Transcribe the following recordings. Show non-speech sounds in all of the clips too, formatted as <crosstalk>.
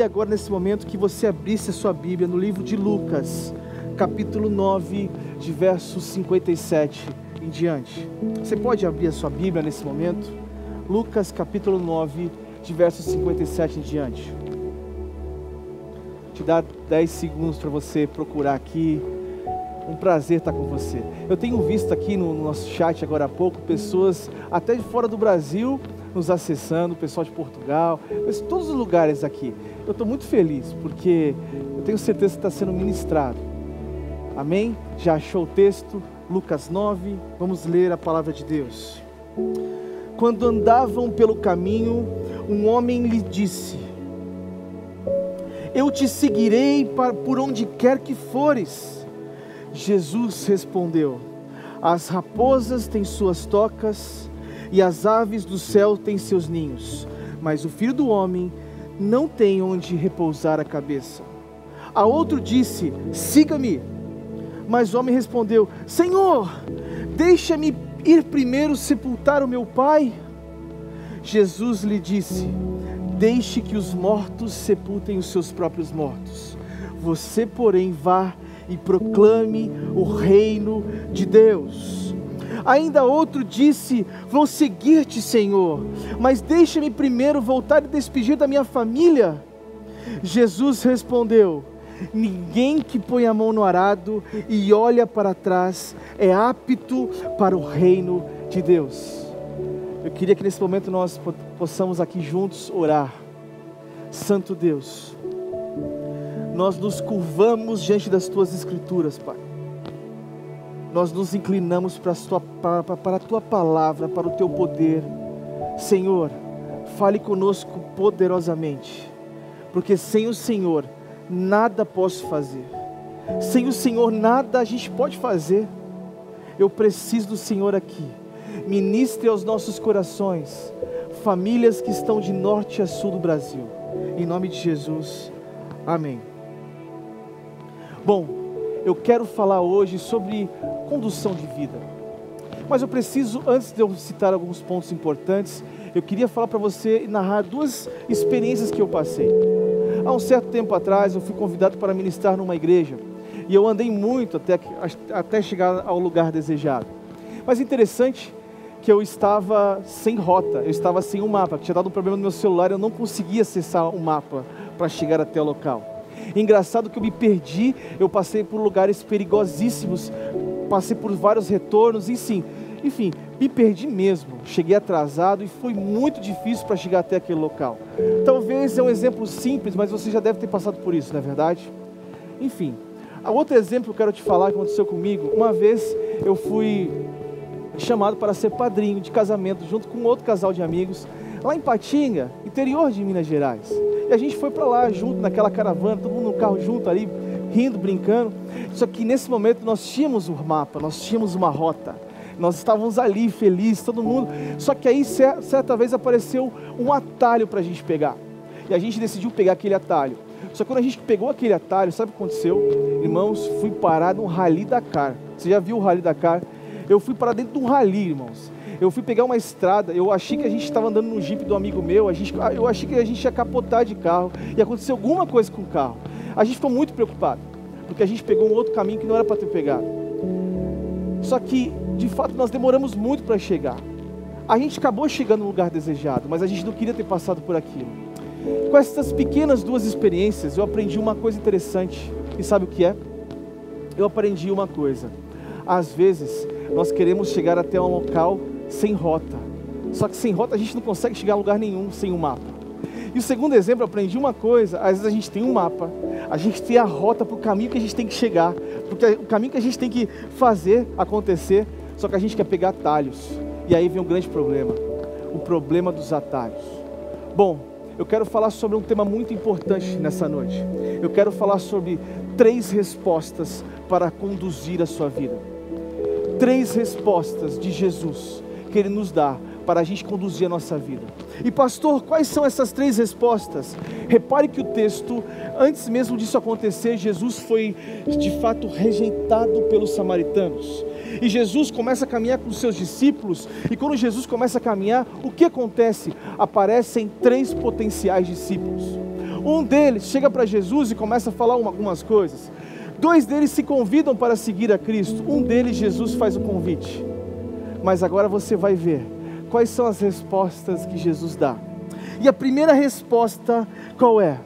gostaria agora, nesse momento, que você abrisse a sua Bíblia no livro de Lucas, capítulo 9, de versos 57 em diante. Você pode abrir a sua Bíblia nesse momento? Lucas, capítulo 9, de versos 57 em diante. Te dá 10 segundos para você procurar aqui. Um prazer estar com você. Eu tenho visto aqui no nosso chat agora há pouco pessoas até de fora do Brasil nos acessando, o pessoal de Portugal, todos os lugares aqui. Eu estou muito feliz porque eu tenho certeza que está sendo ministrado. Amém? Já achou o texto? Lucas 9, vamos ler a palavra de Deus. Quando andavam pelo caminho, um homem lhe disse: Eu te seguirei por onde quer que fores. Jesus respondeu: As raposas têm suas tocas e as aves do céu têm seus ninhos, mas o filho do homem não tem onde repousar a cabeça. A outro disse: Siga-me. Mas o homem respondeu: Senhor, deixa-me ir primeiro sepultar o meu pai. Jesus lhe disse: Deixe que os mortos sepultem os seus próprios mortos. Você, porém, vá e proclame o reino de Deus. Ainda outro disse: Vou seguir-te, Senhor, mas deixa-me primeiro voltar e despedir da minha família. Jesus respondeu: Ninguém que põe a mão no arado e olha para trás é apto para o reino de Deus. Eu queria que nesse momento nós possamos aqui juntos orar. Santo Deus, nós nos curvamos diante das tuas escrituras, Pai nós nos inclinamos para a, tua, para, para a tua palavra, para o teu poder. Senhor, fale conosco poderosamente, porque sem o Senhor nada posso fazer, sem o Senhor nada a gente pode fazer. Eu preciso do Senhor aqui. Ministre aos nossos corações, famílias que estão de norte a sul do Brasil. Em nome de Jesus, amém. Bom, eu quero falar hoje sobre condução de vida. Mas eu preciso, antes de eu citar alguns pontos importantes, eu queria falar para você e narrar duas experiências que eu passei. Há um certo tempo atrás, eu fui convidado para ministrar numa igreja e eu andei muito até, até chegar ao lugar desejado. Mas interessante que eu estava sem rota, eu estava sem um mapa, tinha dado um problema no meu celular, eu não conseguia acessar o um mapa para chegar até o local. Engraçado que eu me perdi, eu passei por lugares perigosíssimos, passei por vários retornos, e sim, enfim, me perdi mesmo. Cheguei atrasado e foi muito difícil para chegar até aquele local. Talvez é um exemplo simples, mas você já deve ter passado por isso, não é verdade? Enfim, outro exemplo que eu quero te falar que aconteceu comigo. Uma vez eu fui chamado para ser padrinho de casamento junto com outro casal de amigos lá em Patinga, interior de Minas Gerais. E a gente foi para lá junto naquela caravana, todo mundo no carro junto ali, rindo, brincando. Só que nesse momento nós tínhamos um mapa, nós tínhamos uma rota. Nós estávamos ali felizes, todo mundo. Só que aí certa vez apareceu um atalho para a gente pegar. E a gente decidiu pegar aquele atalho. Só que quando a gente pegou aquele atalho, sabe o que aconteceu? Irmãos, fui parar no Rally Dakar. Você já viu o Rally Dakar? Eu fui parar dentro de um rally, irmãos. Eu fui pegar uma estrada, eu achei que a gente estava andando no jipe do amigo meu, a gente, eu achei que a gente ia capotar de carro e aconteceu alguma coisa com o carro. A gente ficou muito preocupado porque a gente pegou um outro caminho que não era para ter pegado. Só que, de fato, nós demoramos muito para chegar. A gente acabou chegando no lugar desejado, mas a gente não queria ter passado por aquilo. Com essas pequenas duas experiências, eu aprendi uma coisa interessante. E sabe o que é? Eu aprendi uma coisa. Às vezes, nós queremos chegar até um local sem rota. Só que sem rota a gente não consegue chegar a lugar nenhum sem um mapa. E o segundo exemplo, eu aprendi uma coisa: às vezes a gente tem um mapa, a gente tem a rota para o caminho que a gente tem que chegar, porque o caminho que a gente tem que fazer acontecer, só que a gente quer pegar atalhos. E aí vem um grande problema: o problema dos atalhos. Bom, eu quero falar sobre um tema muito importante nessa noite. Eu quero falar sobre três respostas para conduzir a sua vida. Três respostas de Jesus que Ele nos dá para a gente conduzir a nossa vida. E pastor, quais são essas três respostas? Repare que o texto, antes mesmo disso acontecer, Jesus foi de fato rejeitado pelos samaritanos. E Jesus começa a caminhar com os seus discípulos, e quando Jesus começa a caminhar, o que acontece? Aparecem três potenciais discípulos. Um deles chega para Jesus e começa a falar algumas coisas. Dois deles se convidam para seguir a Cristo. Um deles, Jesus faz o convite. Mas agora você vai ver quais são as respostas que Jesus dá. E a primeira resposta qual é?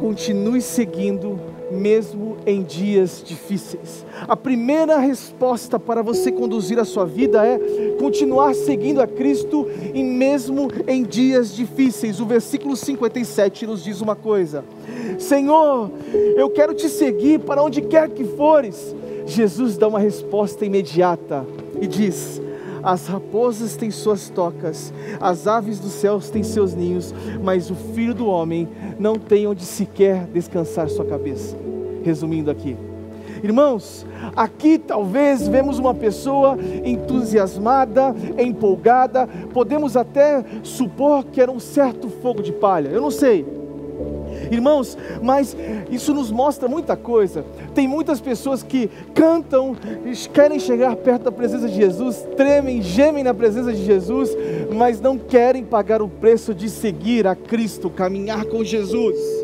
Continue seguindo mesmo em dias difíceis. A primeira resposta para você conduzir a sua vida é continuar seguindo a Cristo e mesmo em dias difíceis. O versículo 57 nos diz uma coisa: Senhor, eu quero te seguir para onde quer que fores. Jesus dá uma resposta imediata e diz: as raposas têm suas tocas, as aves dos céus têm seus ninhos, mas o filho do homem não tem onde sequer descansar sua cabeça. Resumindo aqui, Irmãos, aqui talvez vemos uma pessoa entusiasmada, empolgada, podemos até supor que era um certo fogo de palha, eu não sei. Irmãos, mas isso nos mostra muita coisa. Tem muitas pessoas que cantam, querem chegar perto da presença de Jesus, tremem, gemem na presença de Jesus, mas não querem pagar o preço de seguir a Cristo, caminhar com Jesus.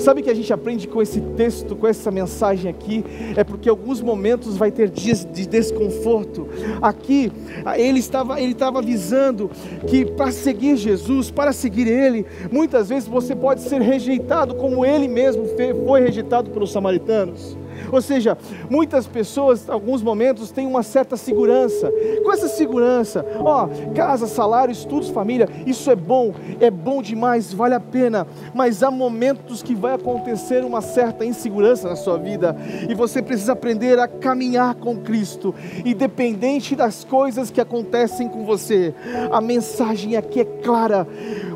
Sabe que a gente aprende com esse texto, com essa mensagem aqui? É porque alguns momentos vai ter dias de desconforto. Aqui ele estava, ele estava avisando que para seguir Jesus, para seguir Ele, muitas vezes você pode ser rejeitado, como Ele mesmo foi rejeitado pelos samaritanos. Ou seja, muitas pessoas, em alguns momentos, têm uma certa segurança. Com essa segurança, ó, casa, salário, estudos, família, isso é bom, é bom demais, vale a pena. Mas há momentos que vai acontecer uma certa insegurança na sua vida e você precisa aprender a caminhar com Cristo, independente das coisas que acontecem com você. A mensagem aqui é clara.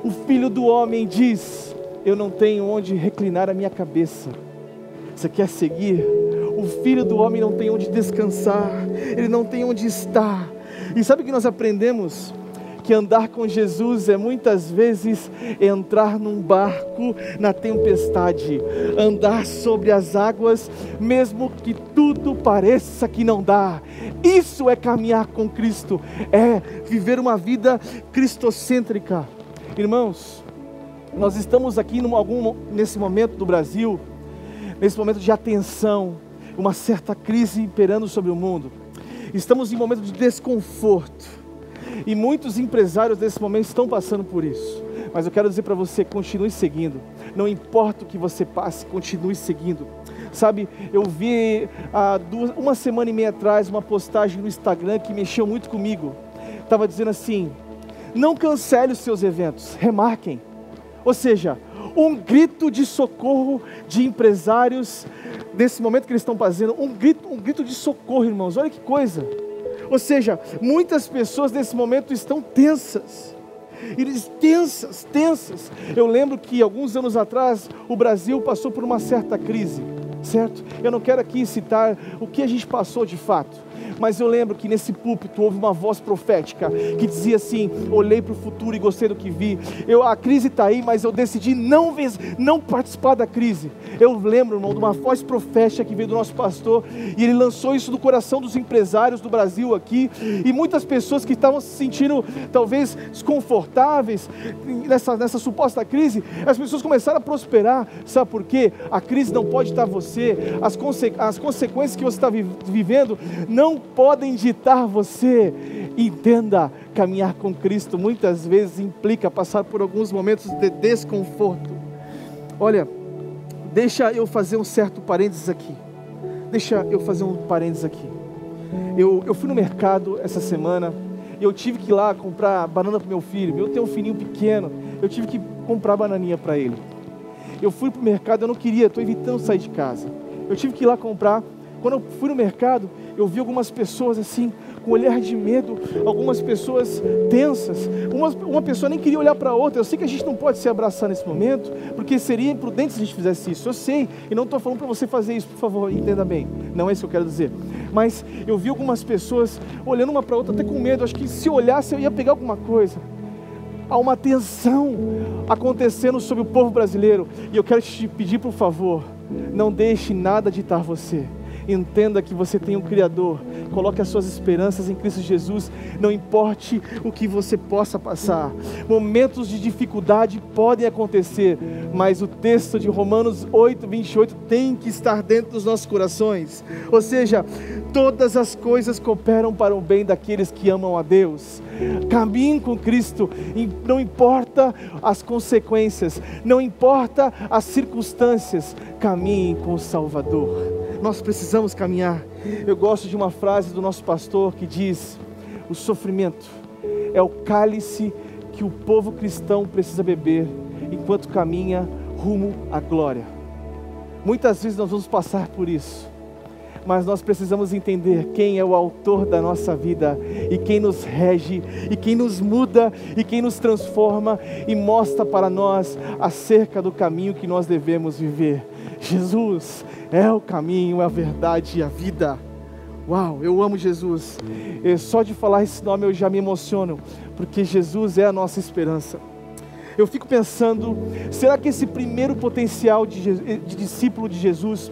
O Filho do Homem diz: Eu não tenho onde reclinar a minha cabeça. Você quer seguir? O filho do homem não tem onde descansar, ele não tem onde estar. E sabe o que nós aprendemos? Que andar com Jesus é muitas vezes entrar num barco na tempestade, andar sobre as águas, mesmo que tudo pareça que não dá. Isso é caminhar com Cristo, é viver uma vida cristocêntrica. Irmãos, nós estamos aqui algum, nesse momento do Brasil nesse momento de atenção, uma certa crise imperando sobre o mundo. Estamos em um momento de desconforto. E muitos empresários nesse momento estão passando por isso. Mas eu quero dizer para você: continue seguindo. Não importa o que você passe, continue seguindo. Sabe, eu vi há duas, uma semana e meia atrás uma postagem no Instagram que mexeu muito comigo. Estava dizendo assim: não cancele os seus eventos, remarquem. Ou seja, um grito de socorro de empresários nesse momento que eles estão fazendo, um grito, um grito de socorro, irmãos. Olha que coisa. Ou seja, muitas pessoas nesse momento estão tensas. Eles tensas, tensas. Eu lembro que alguns anos atrás o Brasil passou por uma certa crise, certo? Eu não quero aqui citar o que a gente passou de fato, mas eu lembro que nesse púlpito houve uma voz profética que dizia assim: olhei para o futuro e gostei do que vi. Eu, a crise está aí, mas eu decidi não, não participar da crise. Eu lembro, irmão, de uma voz profética que veio do nosso pastor e ele lançou isso no coração dos empresários do Brasil aqui. E muitas pessoas que estavam se sentindo talvez desconfortáveis nessa, nessa suposta crise, as pessoas começaram a prosperar. Sabe por quê? A crise não pode estar você, as, conse as consequências que você está vi vivendo não podem ditar você. Entenda, caminhar com Cristo muitas vezes implica passar por alguns momentos de desconforto. Olha, deixa eu fazer um certo parênteses aqui. Deixa eu fazer um parênteses aqui. Eu, eu fui no mercado essa semana e eu tive que ir lá comprar banana para meu filho. Eu tenho um filhinho pequeno, eu tive que comprar bananinha para ele. Eu fui para o mercado, eu não queria, estou evitando sair de casa. Eu tive que ir lá comprar. Quando eu fui no mercado, eu vi algumas pessoas assim, com olhar de medo, algumas pessoas tensas. Uma, uma pessoa nem queria olhar para a outra. Eu sei que a gente não pode se abraçar nesse momento, porque seria imprudente se a gente fizesse isso. Eu sei, e não estou falando para você fazer isso, por favor, entenda bem. Não é isso que eu quero dizer. Mas eu vi algumas pessoas olhando uma para a outra, até com medo. Acho que se olhasse eu ia pegar alguma coisa. Há uma tensão acontecendo sobre o povo brasileiro. E eu quero te pedir, por favor, não deixe nada ditar você Entenda que você tem um Criador. Coloque as suas esperanças em Cristo Jesus. Não importe o que você possa passar. Momentos de dificuldade podem acontecer, mas o texto de Romanos 8, 28 tem que estar dentro dos nossos corações. Ou seja, todas as coisas cooperam para o bem daqueles que amam a Deus. Caminhe com Cristo, não importa as consequências, não importa as circunstâncias, caminhe com o Salvador nós precisamos caminhar. Eu gosto de uma frase do nosso pastor que diz: o sofrimento é o cálice que o povo cristão precisa beber enquanto caminha rumo à glória. Muitas vezes nós vamos passar por isso, mas nós precisamos entender quem é o autor da nossa vida e quem nos rege e quem nos muda e quem nos transforma e mostra para nós acerca do caminho que nós devemos viver. Jesus é o caminho, a verdade e a vida. Uau, eu amo Jesus. E só de falar esse nome eu já me emociono, porque Jesus é a nossa esperança. Eu fico pensando, será que esse primeiro potencial de, de discípulo de Jesus,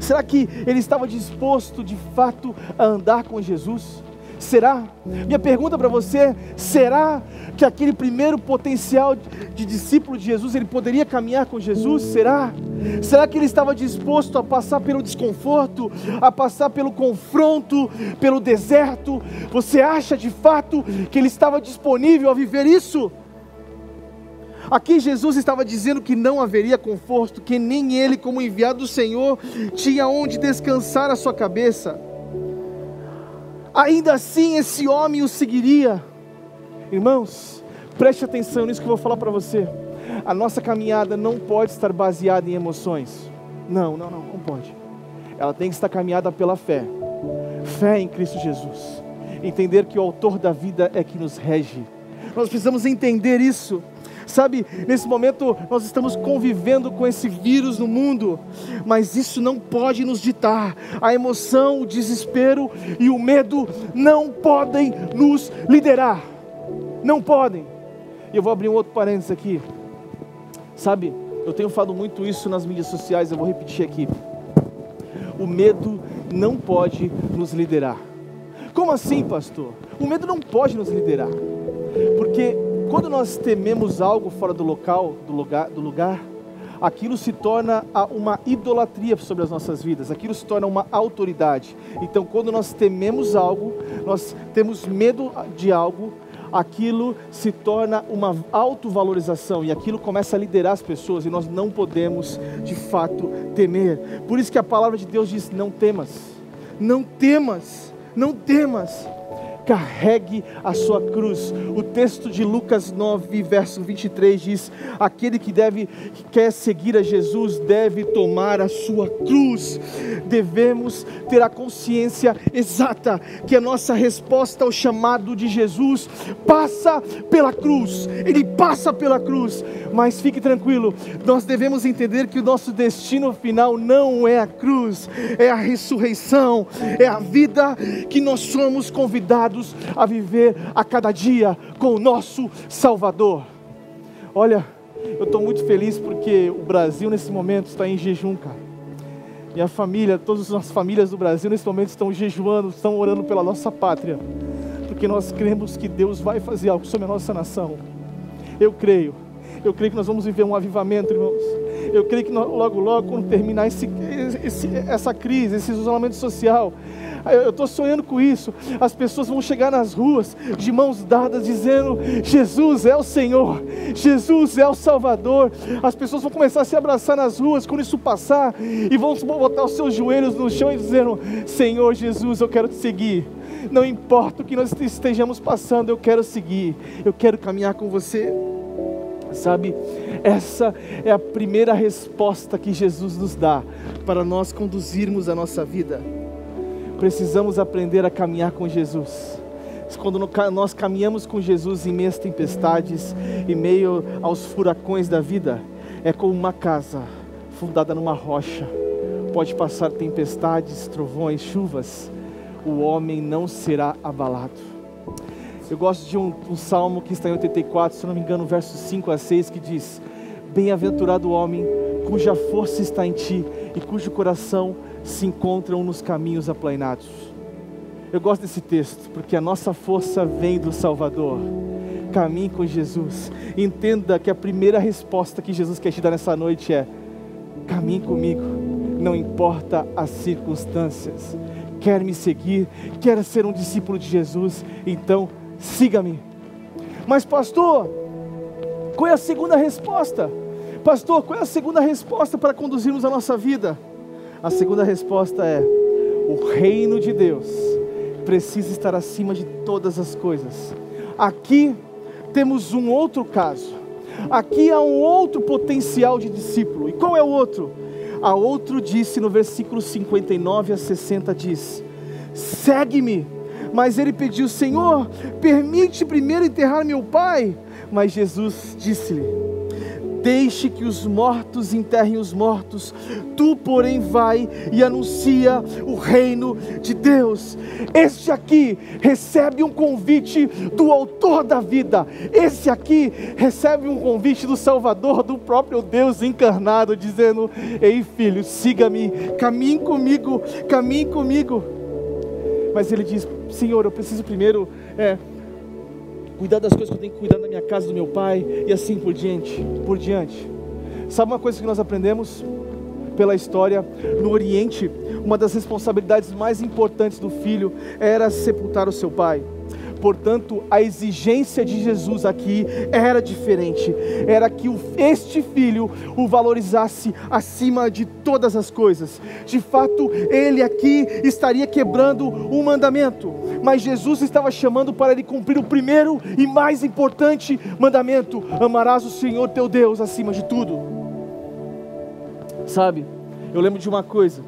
será que ele estava disposto de fato a andar com Jesus? Será? Minha pergunta para você: será que aquele primeiro potencial de discípulo de Jesus ele poderia caminhar com Jesus? Será? Será que ele estava disposto a passar pelo desconforto, a passar pelo confronto, pelo deserto? Você acha de fato que ele estava disponível a viver isso? Aqui Jesus estava dizendo que não haveria conforto, que nem ele, como enviado do Senhor, tinha onde descansar a sua cabeça ainda assim esse homem o seguiria. Irmãos, preste atenção nisso que eu vou falar para você. A nossa caminhada não pode estar baseada em emoções. Não, não, não, não pode. Ela tem que estar caminhada pela fé. Fé em Cristo Jesus. Entender que o autor da vida é que nos rege. Nós precisamos entender isso. Sabe, nesse momento nós estamos convivendo com esse vírus no mundo, mas isso não pode nos ditar. A emoção, o desespero e o medo não podem nos liderar. Não podem. E eu vou abrir um outro parênteses aqui. Sabe, eu tenho falado muito isso nas mídias sociais, eu vou repetir aqui. O medo não pode nos liderar. Como assim, pastor? O medo não pode nos liderar. Porque quando nós tememos algo fora do local, do lugar, do lugar, aquilo se torna uma idolatria sobre as nossas vidas, aquilo se torna uma autoridade. Então, quando nós tememos algo, nós temos medo de algo, aquilo se torna uma autovalorização e aquilo começa a liderar as pessoas e nós não podemos de fato temer. Por isso que a palavra de Deus diz: não temas, não temas, não temas carregue a sua cruz. O texto de Lucas 9, verso 23 diz: Aquele que deve que quer seguir a Jesus deve tomar a sua cruz. Devemos ter a consciência exata que a nossa resposta ao chamado de Jesus passa pela cruz. Ele passa pela cruz. Mas fique tranquilo, nós devemos entender que o nosso destino final não é a cruz, é a ressurreição, é a vida que nós somos a viver a cada dia com o nosso Salvador. Olha, eu estou muito feliz porque o Brasil nesse momento está em jejum, cara. Minha família, todas as famílias do Brasil nesse momento estão jejuando, estão orando pela nossa pátria, porque nós cremos que Deus vai fazer algo sobre a nossa nação. Eu creio, eu creio que nós vamos viver um avivamento, irmãos. Eu creio que logo, logo, quando terminar esse, esse, essa crise, esse isolamento social, eu estou sonhando com isso. As pessoas vão chegar nas ruas de mãos dadas, dizendo: Jesus é o Senhor, Jesus é o Salvador. As pessoas vão começar a se abraçar nas ruas quando isso passar e vão botar os seus joelhos no chão e dizendo: Senhor Jesus, eu quero te seguir. Não importa o que nós estejamos passando, eu quero seguir, eu quero caminhar com você. Sabe, essa é a primeira resposta que Jesus nos dá para nós conduzirmos a nossa vida precisamos aprender a caminhar com Jesus. Quando nós caminhamos com Jesus em meio às tempestades, em meio aos furacões da vida, é como uma casa fundada numa rocha. Pode passar tempestades, trovões, chuvas, o homem não será abalado. Eu gosto de um, um salmo que está em 84, se não me engano, versos 5 a 6, que diz: Bem-aventurado o homem cuja força está em ti e cujo coração se encontram nos caminhos aplainados. Eu gosto desse texto, porque a nossa força vem do Salvador. Caminhe com Jesus. Entenda que a primeira resposta que Jesus quer te dar nessa noite é: caminhe comigo, não importa as circunstâncias. Quer me seguir, quer ser um discípulo de Jesus, então siga-me. Mas, pastor, qual é a segunda resposta? Pastor, qual é a segunda resposta para conduzirmos a nossa vida? A segunda resposta é: o reino de Deus precisa estar acima de todas as coisas. Aqui temos um outro caso. Aqui há um outro potencial de discípulo. E qual é o outro? A outro disse no versículo 59 a 60 diz: Segue-me. Mas ele pediu: Senhor, permite primeiro enterrar meu pai. Mas Jesus disse-lhe: Deixe que os mortos enterrem os mortos, tu, porém, vai e anuncia o reino de Deus. Este aqui recebe um convite do Autor da vida, esse aqui recebe um convite do Salvador, do próprio Deus encarnado, dizendo: Ei, filho, siga-me, caminhe comigo, caminhe comigo. Mas ele diz: Senhor, eu preciso primeiro. É, cuidar das coisas que eu tenho que cuidar da minha casa, do meu pai, e assim por diante, por diante. Sabe uma coisa que nós aprendemos pela história no Oriente? Uma das responsabilidades mais importantes do filho era sepultar o seu pai. Portanto, a exigência de Jesus aqui era diferente. Era que este filho o valorizasse acima de todas as coisas. De fato, ele aqui estaria quebrando um mandamento, mas Jesus estava chamando para ele cumprir o primeiro e mais importante mandamento: amarás o Senhor teu Deus acima de tudo. Sabe? Eu lembro de uma coisa.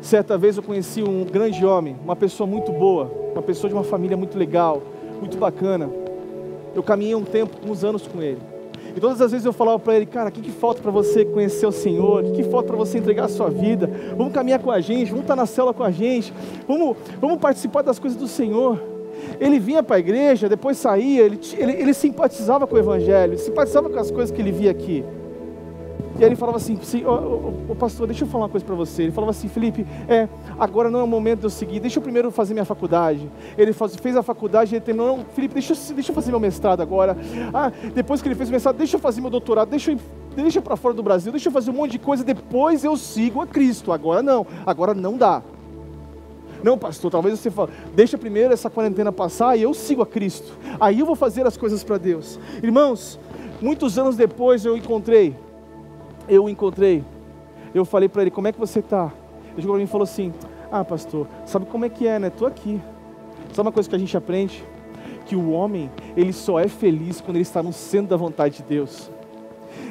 Certa vez eu conheci um grande homem, uma pessoa muito boa, uma pessoa de uma família muito legal, muito bacana. Eu caminhei um tempo, uns anos com ele. E todas as vezes eu falava para ele, cara, o que, que falta para você conhecer o Senhor? O que, que falta para você entregar a sua vida? Vamos caminhar com a gente, vamos estar na cela com a gente, vamos, vamos participar das coisas do Senhor. Ele vinha para a igreja, depois saía, ele, ele, ele simpatizava com o Evangelho, simpatizava com as coisas que ele via aqui. E aí ele falava assim, ô, pastor, deixa eu falar uma coisa para você. Ele falava assim, Felipe, é, agora não é o momento de eu seguir, deixa eu primeiro fazer minha faculdade. Ele faz, fez a faculdade, ele terminou, não, Felipe, deixa deixa eu fazer meu mestrado agora. Ah, depois que ele fez o mestrado, deixa eu fazer meu doutorado, deixa eu deixa para fora do Brasil, deixa eu fazer um monte de coisa, depois eu sigo a Cristo. Agora não, agora não dá. Não, pastor, talvez você fale, deixa primeiro essa quarentena passar e eu sigo a Cristo. Aí eu vou fazer as coisas para Deus. Irmãos, muitos anos depois eu encontrei eu o encontrei, eu falei para ele, como é que você está? Ele chegou para mim e falou assim, ah pastor, sabe como é que é, né? Estou aqui. Sabe uma coisa que a gente aprende? Que o homem, ele só é feliz quando ele está no centro da vontade de Deus.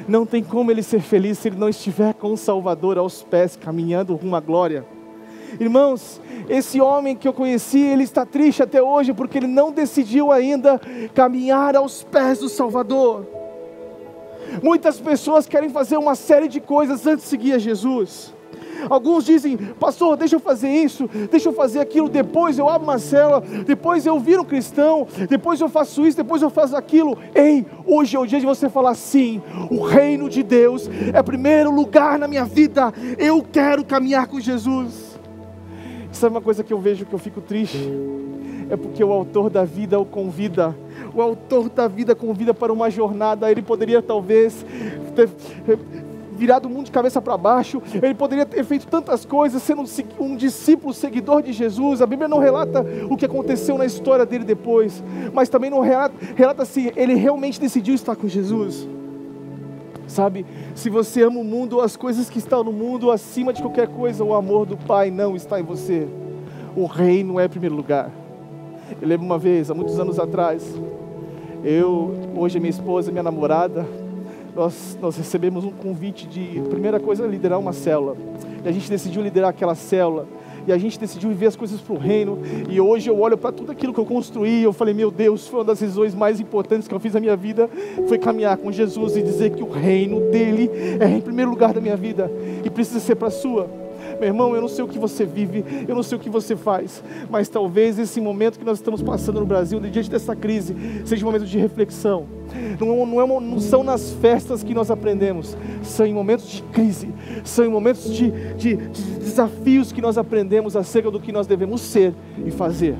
Não tem como ele ser feliz se ele não estiver com o Salvador aos pés, caminhando rumo à glória. Irmãos, esse homem que eu conheci, ele está triste até hoje porque ele não decidiu ainda caminhar aos pés do Salvador. Muitas pessoas querem fazer uma série de coisas antes de seguir a Jesus. Alguns dizem, pastor, deixa eu fazer isso, deixa eu fazer aquilo, depois eu abro uma cela, depois eu viro cristão, depois eu faço isso, depois eu faço aquilo. Ei, hoje é o dia de você falar sim, o reino de Deus é primeiro lugar na minha vida, eu quero caminhar com Jesus. Sabe uma coisa que eu vejo que eu fico triste? É porque o autor da vida o convida o autor da vida convida para uma jornada. Ele poderia talvez ter virado o mundo de cabeça para baixo, ele poderia ter feito tantas coisas, sendo um, discípulo, seguidor de Jesus. A Bíblia não relata o que aconteceu na história dele depois, mas também não relata, relata se ele realmente decidiu estar com Jesus. Sabe, se você ama o mundo, as coisas que estão no mundo, acima de qualquer coisa, o amor do Pai não está em você. O reino é primeiro lugar. Eu lembro uma vez, há muitos anos atrás, eu, hoje minha esposa, minha namorada, nós, nós recebemos um convite de, primeira coisa, liderar uma célula. E a gente decidiu liderar aquela célula. E a gente decidiu viver as coisas para o reino. E hoje eu olho para tudo aquilo que eu construí. Eu falei, meu Deus, foi uma das decisões mais importantes que eu fiz na minha vida. Foi caminhar com Jesus e dizer que o reino dele é em primeiro lugar da minha vida. E precisa ser para a sua. Meu irmão, eu não sei o que você vive, eu não sei o que você faz, mas talvez esse momento que nós estamos passando no Brasil, diante dessa crise, seja um momento de reflexão. Não, não, é, não são nas festas que nós aprendemos, são em momentos de crise, são em momentos de, de, de desafios que nós aprendemos acerca do que nós devemos ser e fazer.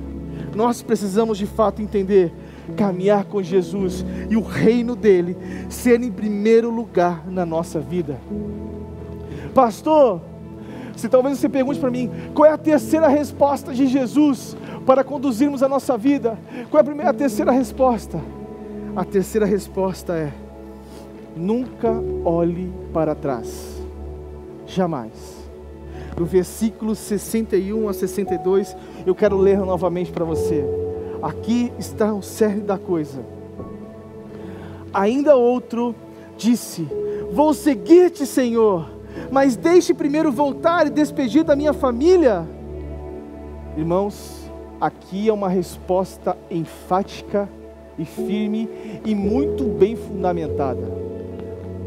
Nós precisamos de fato entender caminhar com Jesus e o reino dele ser em primeiro lugar na nossa vida. Pastor, se talvez você pergunte para mim, qual é a terceira resposta de Jesus para conduzirmos a nossa vida? Qual é a primeira, a terceira resposta? A terceira resposta é: nunca olhe para trás. Jamais. No versículo 61 a 62, eu quero ler novamente para você. Aqui está o cerne da coisa. Ainda outro disse: Vou seguir-te, Senhor, mas deixe primeiro voltar e despedir da minha família. Irmãos, aqui é uma resposta enfática e firme e muito bem fundamentada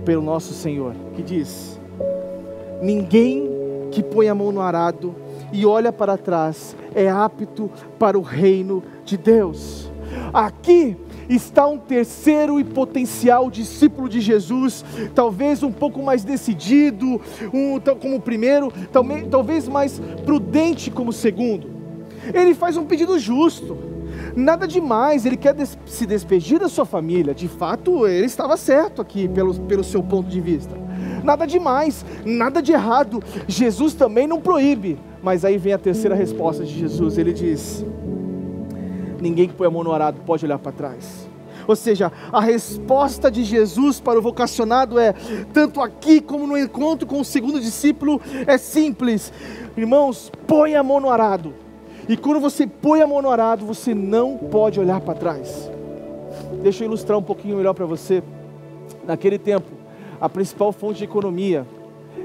pelo nosso Senhor, que diz: Ninguém que põe a mão no arado e olha para trás é apto para o reino de Deus. Aqui está um terceiro e potencial discípulo de Jesus, talvez um pouco mais decidido, um, como o primeiro, talvez mais prudente como o segundo. Ele faz um pedido justo, nada demais, ele quer des se despedir da sua família, de fato ele estava certo aqui, pelo, pelo seu ponto de vista. Nada demais, nada de errado, Jesus também não proíbe, mas aí vem a terceira resposta de Jesus: ele diz: Ninguém que põe a mão no arado pode olhar para trás. Ou seja, a resposta de Jesus para o vocacionado é, tanto aqui como no encontro com o segundo discípulo, é simples. Irmãos, põe a mão no arado. E quando você põe a mão no arado, você não pode olhar para trás. Deixa eu ilustrar um pouquinho melhor para você. Naquele tempo, a principal fonte de economia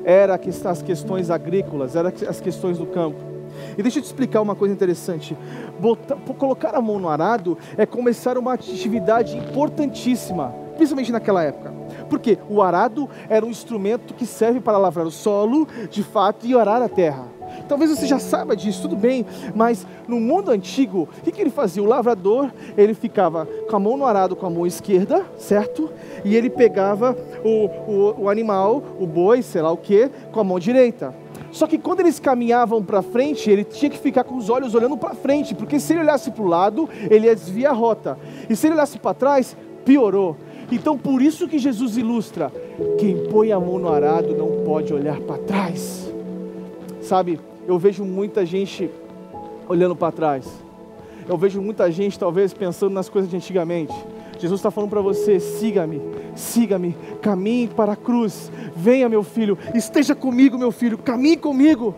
era as questões agrícolas, eram as questões do campo. E deixa eu te explicar uma coisa interessante. Botar, colocar a mão no arado é começar uma atividade importantíssima, principalmente naquela época. Porque o arado era um instrumento que serve para lavrar o solo, de fato, e arar a terra. Talvez você já saiba disso, tudo bem, mas no mundo antigo, o que, que ele fazia? O lavrador, ele ficava com a mão no arado com a mão esquerda, certo? E ele pegava o, o, o animal, o boi, sei lá o que, com a mão direita. Só que quando eles caminhavam para frente, ele tinha que ficar com os olhos olhando para frente, porque se ele olhasse para o lado, ele ia desviar a rota. E se ele olhasse para trás, piorou. Então por isso que Jesus ilustra: quem põe a mão no arado não pode olhar para trás. Sabe, eu vejo muita gente olhando para trás. Eu vejo muita gente, talvez, pensando nas coisas de antigamente. Jesus está falando para você: siga-me, siga-me, caminhe para a cruz. Venha, meu filho, esteja comigo, meu filho, caminhe comigo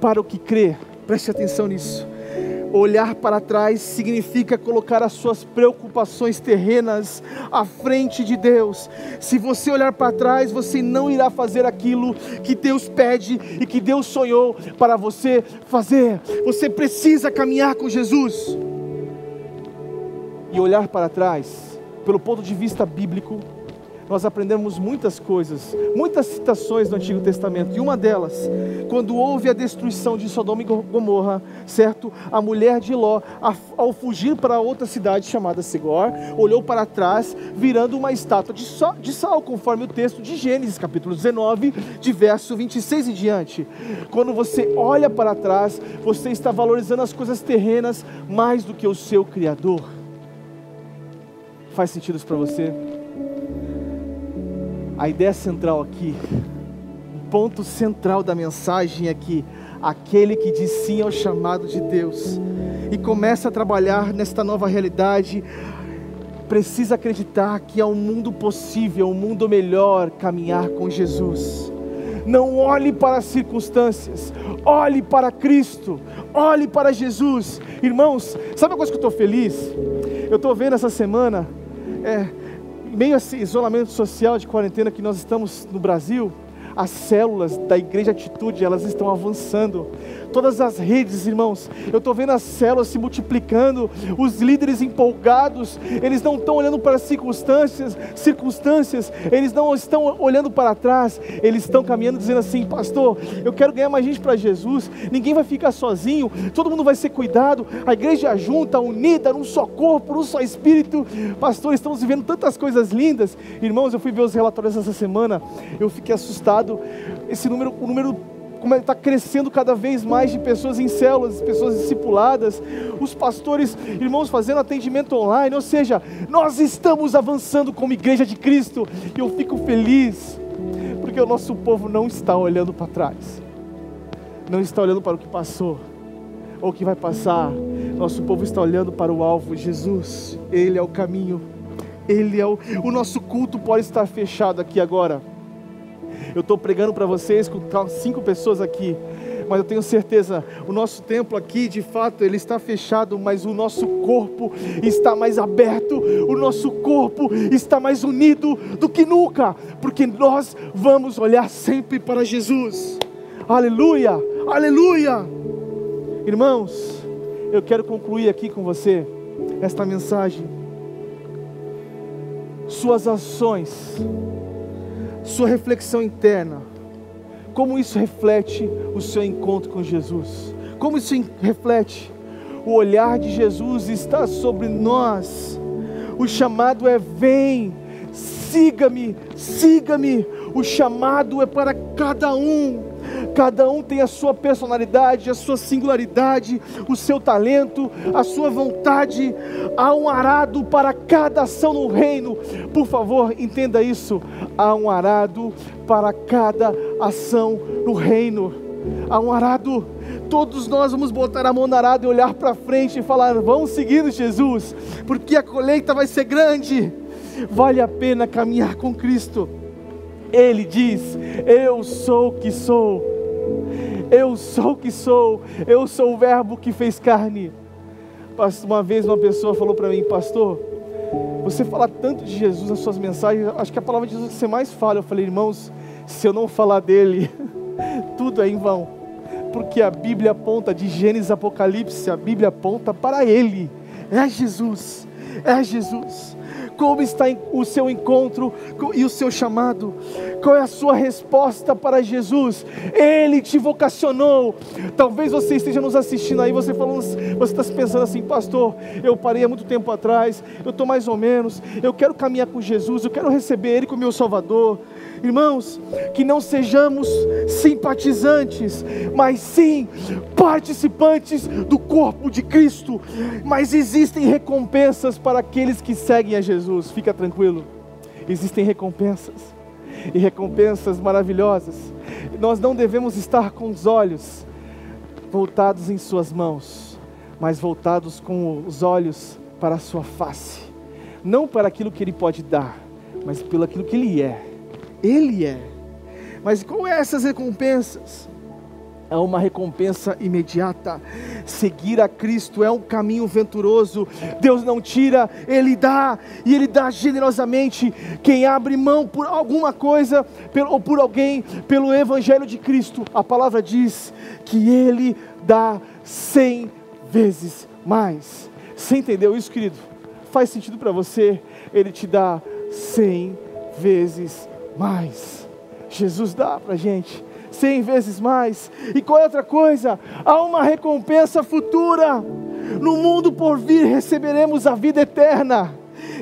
para o que crê. Preste atenção nisso. Olhar para trás significa colocar as suas preocupações terrenas à frente de Deus. Se você olhar para trás, você não irá fazer aquilo que Deus pede e que Deus sonhou para você fazer. Você precisa caminhar com Jesus. E olhar para trás, pelo ponto de vista bíblico, nós aprendemos muitas coisas, muitas citações do Antigo Testamento, e uma delas, quando houve a destruição de Sodoma e Gomorra, certo? A mulher de Ló, ao fugir para outra cidade chamada Segor, olhou para trás, virando uma estátua de, de sal, conforme o texto de Gênesis, capítulo 19, de verso 26 em diante. Quando você olha para trás, você está valorizando as coisas terrenas mais do que o seu Criador. Faz sentido isso para você? A ideia central aqui, o ponto central da mensagem é que aquele que diz sim ao chamado de Deus e começa a trabalhar nesta nova realidade, precisa acreditar que é um mundo possível, um mundo melhor caminhar com Jesus. Não olhe para as circunstâncias, olhe para Cristo, olhe para Jesus. Irmãos, sabe uma coisa que eu estou feliz? Eu estou vendo essa semana. É, meio esse isolamento social de quarentena que nós estamos no Brasil, as células da igreja Atitude, elas estão avançando. Todas as redes, irmãos, eu estou vendo as células se multiplicando, os líderes empolgados, eles não estão olhando para as circunstâncias, circunstâncias, eles não estão olhando para trás, eles estão caminhando dizendo assim, pastor, eu quero ganhar mais gente para Jesus, ninguém vai ficar sozinho, todo mundo vai ser cuidado, a igreja junta, unida, num só corpo, num só espírito. Pastor, estamos vivendo tantas coisas lindas. Irmãos, eu fui ver os relatórios essa semana, eu fiquei assustado. Esse número, o número como está crescendo cada vez mais de pessoas em células, pessoas discipuladas, os pastores, irmãos, fazendo atendimento online, ou seja, nós estamos avançando como igreja de Cristo, e eu fico feliz, porque o nosso povo não está olhando para trás, não está olhando para o que passou, ou o que vai passar, nosso povo está olhando para o alvo, Jesus, Ele é o caminho, Ele é o, o nosso culto pode estar fechado aqui agora, eu estou pregando para vocês com cinco pessoas aqui, mas eu tenho certeza, o nosso templo aqui, de fato, ele está fechado, mas o nosso corpo está mais aberto, o nosso corpo está mais unido do que nunca, porque nós vamos olhar sempre para Jesus. Aleluia! Aleluia! Irmãos, eu quero concluir aqui com você esta mensagem. Suas ações sua reflexão interna, como isso reflete o seu encontro com Jesus, como isso reflete o olhar de Jesus está sobre nós. O chamado é: vem, siga-me, siga-me. O chamado é para cada um. Cada um tem a sua personalidade, a sua singularidade, o seu talento, a sua vontade. Há um arado para cada ação no reino. Por favor, entenda isso. Há um arado para cada ação no reino. Há um arado. Todos nós vamos botar a mão no arado e olhar para frente e falar: vamos seguindo Jesus, porque a colheita vai ser grande. Vale a pena caminhar com Cristo. Ele diz: Eu sou o que sou. Eu sou o que sou. Eu sou o Verbo que fez carne. Uma vez uma pessoa falou para mim, pastor, você fala tanto de Jesus nas suas mensagens, acho que a palavra de Jesus que você mais fala. Eu falei, irmãos, se eu não falar dele, <laughs> tudo é em vão. Porque a Bíblia aponta de Gênesis Apocalipse, a Bíblia aponta para ele. É Jesus. É Jesus como está o seu encontro e o seu chamado, qual é a sua resposta para Jesus? Ele te vocacionou. Talvez você esteja nos assistindo aí, você falando, você está pensando assim, pastor, eu parei há muito tempo atrás, eu estou mais ou menos, eu quero caminhar com Jesus, eu quero receber Ele como meu Salvador. Irmãos, que não sejamos simpatizantes, mas sim participantes do corpo de Cristo. Mas existem recompensas para aqueles que seguem a Jesus, fica tranquilo. Existem recompensas, e recompensas maravilhosas. Nós não devemos estar com os olhos voltados em Suas mãos, mas voltados com os olhos para a Sua face, não para aquilo que Ele pode dar, mas pelo aquilo que Ele é. Ele é. Mas qual é essas recompensas? É uma recompensa imediata. Seguir a Cristo é um caminho venturoso. Deus não tira, Ele dá, e Ele dá generosamente. Quem abre mão por alguma coisa ou por alguém, pelo Evangelho de Cristo, a palavra diz que Ele dá cem vezes mais. Você entendeu isso, querido? Faz sentido para você? Ele te dá cem vezes mais mais. Jesus dá para a gente cem vezes mais. E qual é outra coisa? Há uma recompensa futura. No mundo por vir receberemos a vida eterna.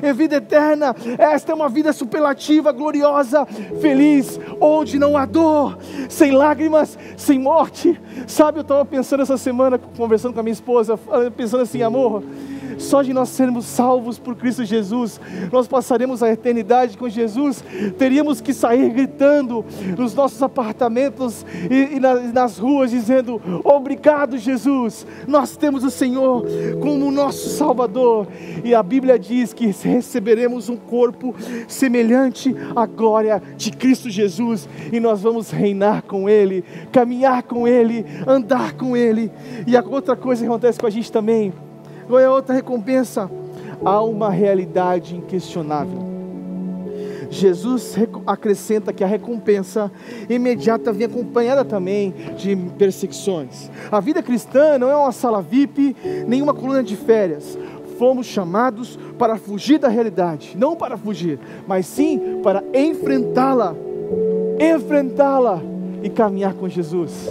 E vida eterna, esta é uma vida superlativa, gloriosa, feliz, onde não há dor, sem lágrimas, sem morte. Sabe, eu estava pensando essa semana, conversando com a minhha esposa, pensando assim, amor só de nós sermos salvos por Cristo Jesus, nós passaremos a eternidade com Jesus, teríamos que sair gritando nos nossos apartamentos e, e nas, nas ruas, dizendo: Obrigado, Jesus, nós temos o Senhor como nosso Salvador. E a Bíblia diz que receberemos um corpo semelhante à glória de Cristo Jesus, e nós vamos reinar com Ele, caminhar com Ele, andar com Ele. E a outra coisa que acontece com a gente também qual é a outra recompensa? Há uma realidade inquestionável. Jesus acrescenta que a recompensa imediata vem acompanhada também de perseguições. A vida cristã não é uma sala VIP, nem uma coluna de férias. Fomos chamados para fugir da realidade, não para fugir, mas sim para enfrentá-la, enfrentá-la e caminhar com Jesus.